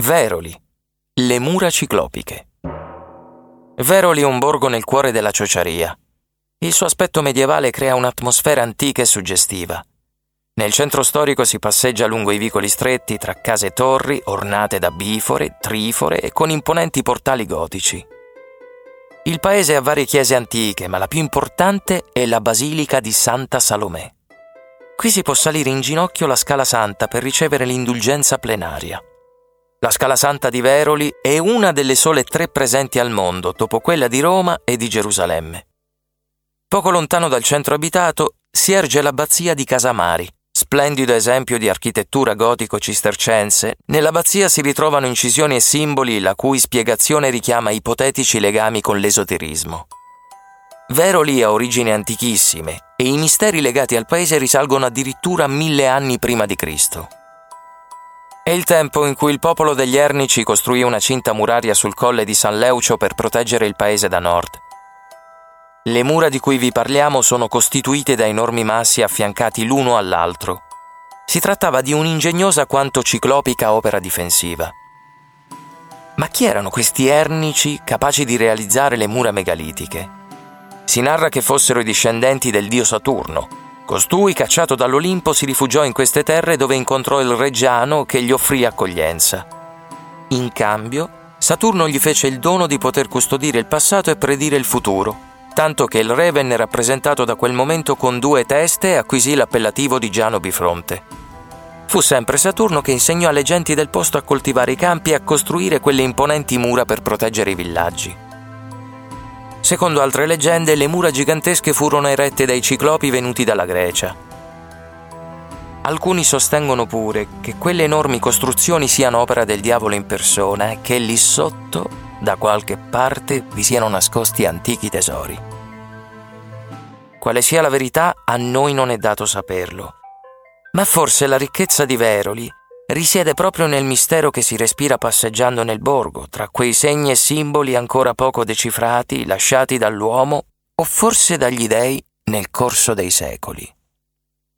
Veroli, le mura ciclopiche. Veroli è un borgo nel cuore della Ciociaria. Il suo aspetto medievale crea un'atmosfera antica e suggestiva. Nel centro storico si passeggia lungo i vicoli stretti tra case e torri ornate da bifore, trifore e con imponenti portali gotici. Il paese ha varie chiese antiche, ma la più importante è la Basilica di Santa Salomè. Qui si può salire in ginocchio la Scala Santa per ricevere l'indulgenza plenaria. La Scala Santa di Veroli è una delle sole tre presenti al mondo, dopo quella di Roma e di Gerusalemme. Poco lontano dal centro abitato si erge l'abbazia di Casamari, splendido esempio di architettura gotico-cistercense. Nell'abbazia si ritrovano incisioni e simboli la cui spiegazione richiama ipotetici legami con l'esoterismo. Veroli ha origini antichissime e i misteri legati al paese risalgono addirittura mille anni prima di Cristo. È il tempo in cui il popolo degli Ernici costruì una cinta muraria sul colle di San Leucio per proteggere il paese da nord. Le mura di cui vi parliamo sono costituite da enormi massi affiancati l'uno all'altro. Si trattava di un'ingegnosa quanto ciclopica opera difensiva. Ma chi erano questi ernici capaci di realizzare le mura megalitiche? Si narra che fossero i discendenti del dio Saturno, Costui, cacciato dall'Olimpo, si rifugiò in queste terre dove incontrò il reggiano che gli offrì accoglienza. In cambio, Saturno gli fece il dono di poter custodire il passato e predire il futuro, tanto che il re venne rappresentato da quel momento con due teste e acquisì l'appellativo di Giano Bifronte. Fu sempre Saturno che insegnò alle genti del posto a coltivare i campi e a costruire quelle imponenti mura per proteggere i villaggi. Secondo altre leggende, le mura gigantesche furono erette dai ciclopi venuti dalla Grecia. Alcuni sostengono pure che quelle enormi costruzioni siano opera del diavolo in persona e che lì sotto, da qualche parte, vi siano nascosti antichi tesori. Quale sia la verità, a noi non è dato saperlo. Ma forse la ricchezza di Veroli risiede proprio nel mistero che si respira passeggiando nel borgo, tra quei segni e simboli ancora poco decifrati lasciati dall'uomo o forse dagli dei nel corso dei secoli.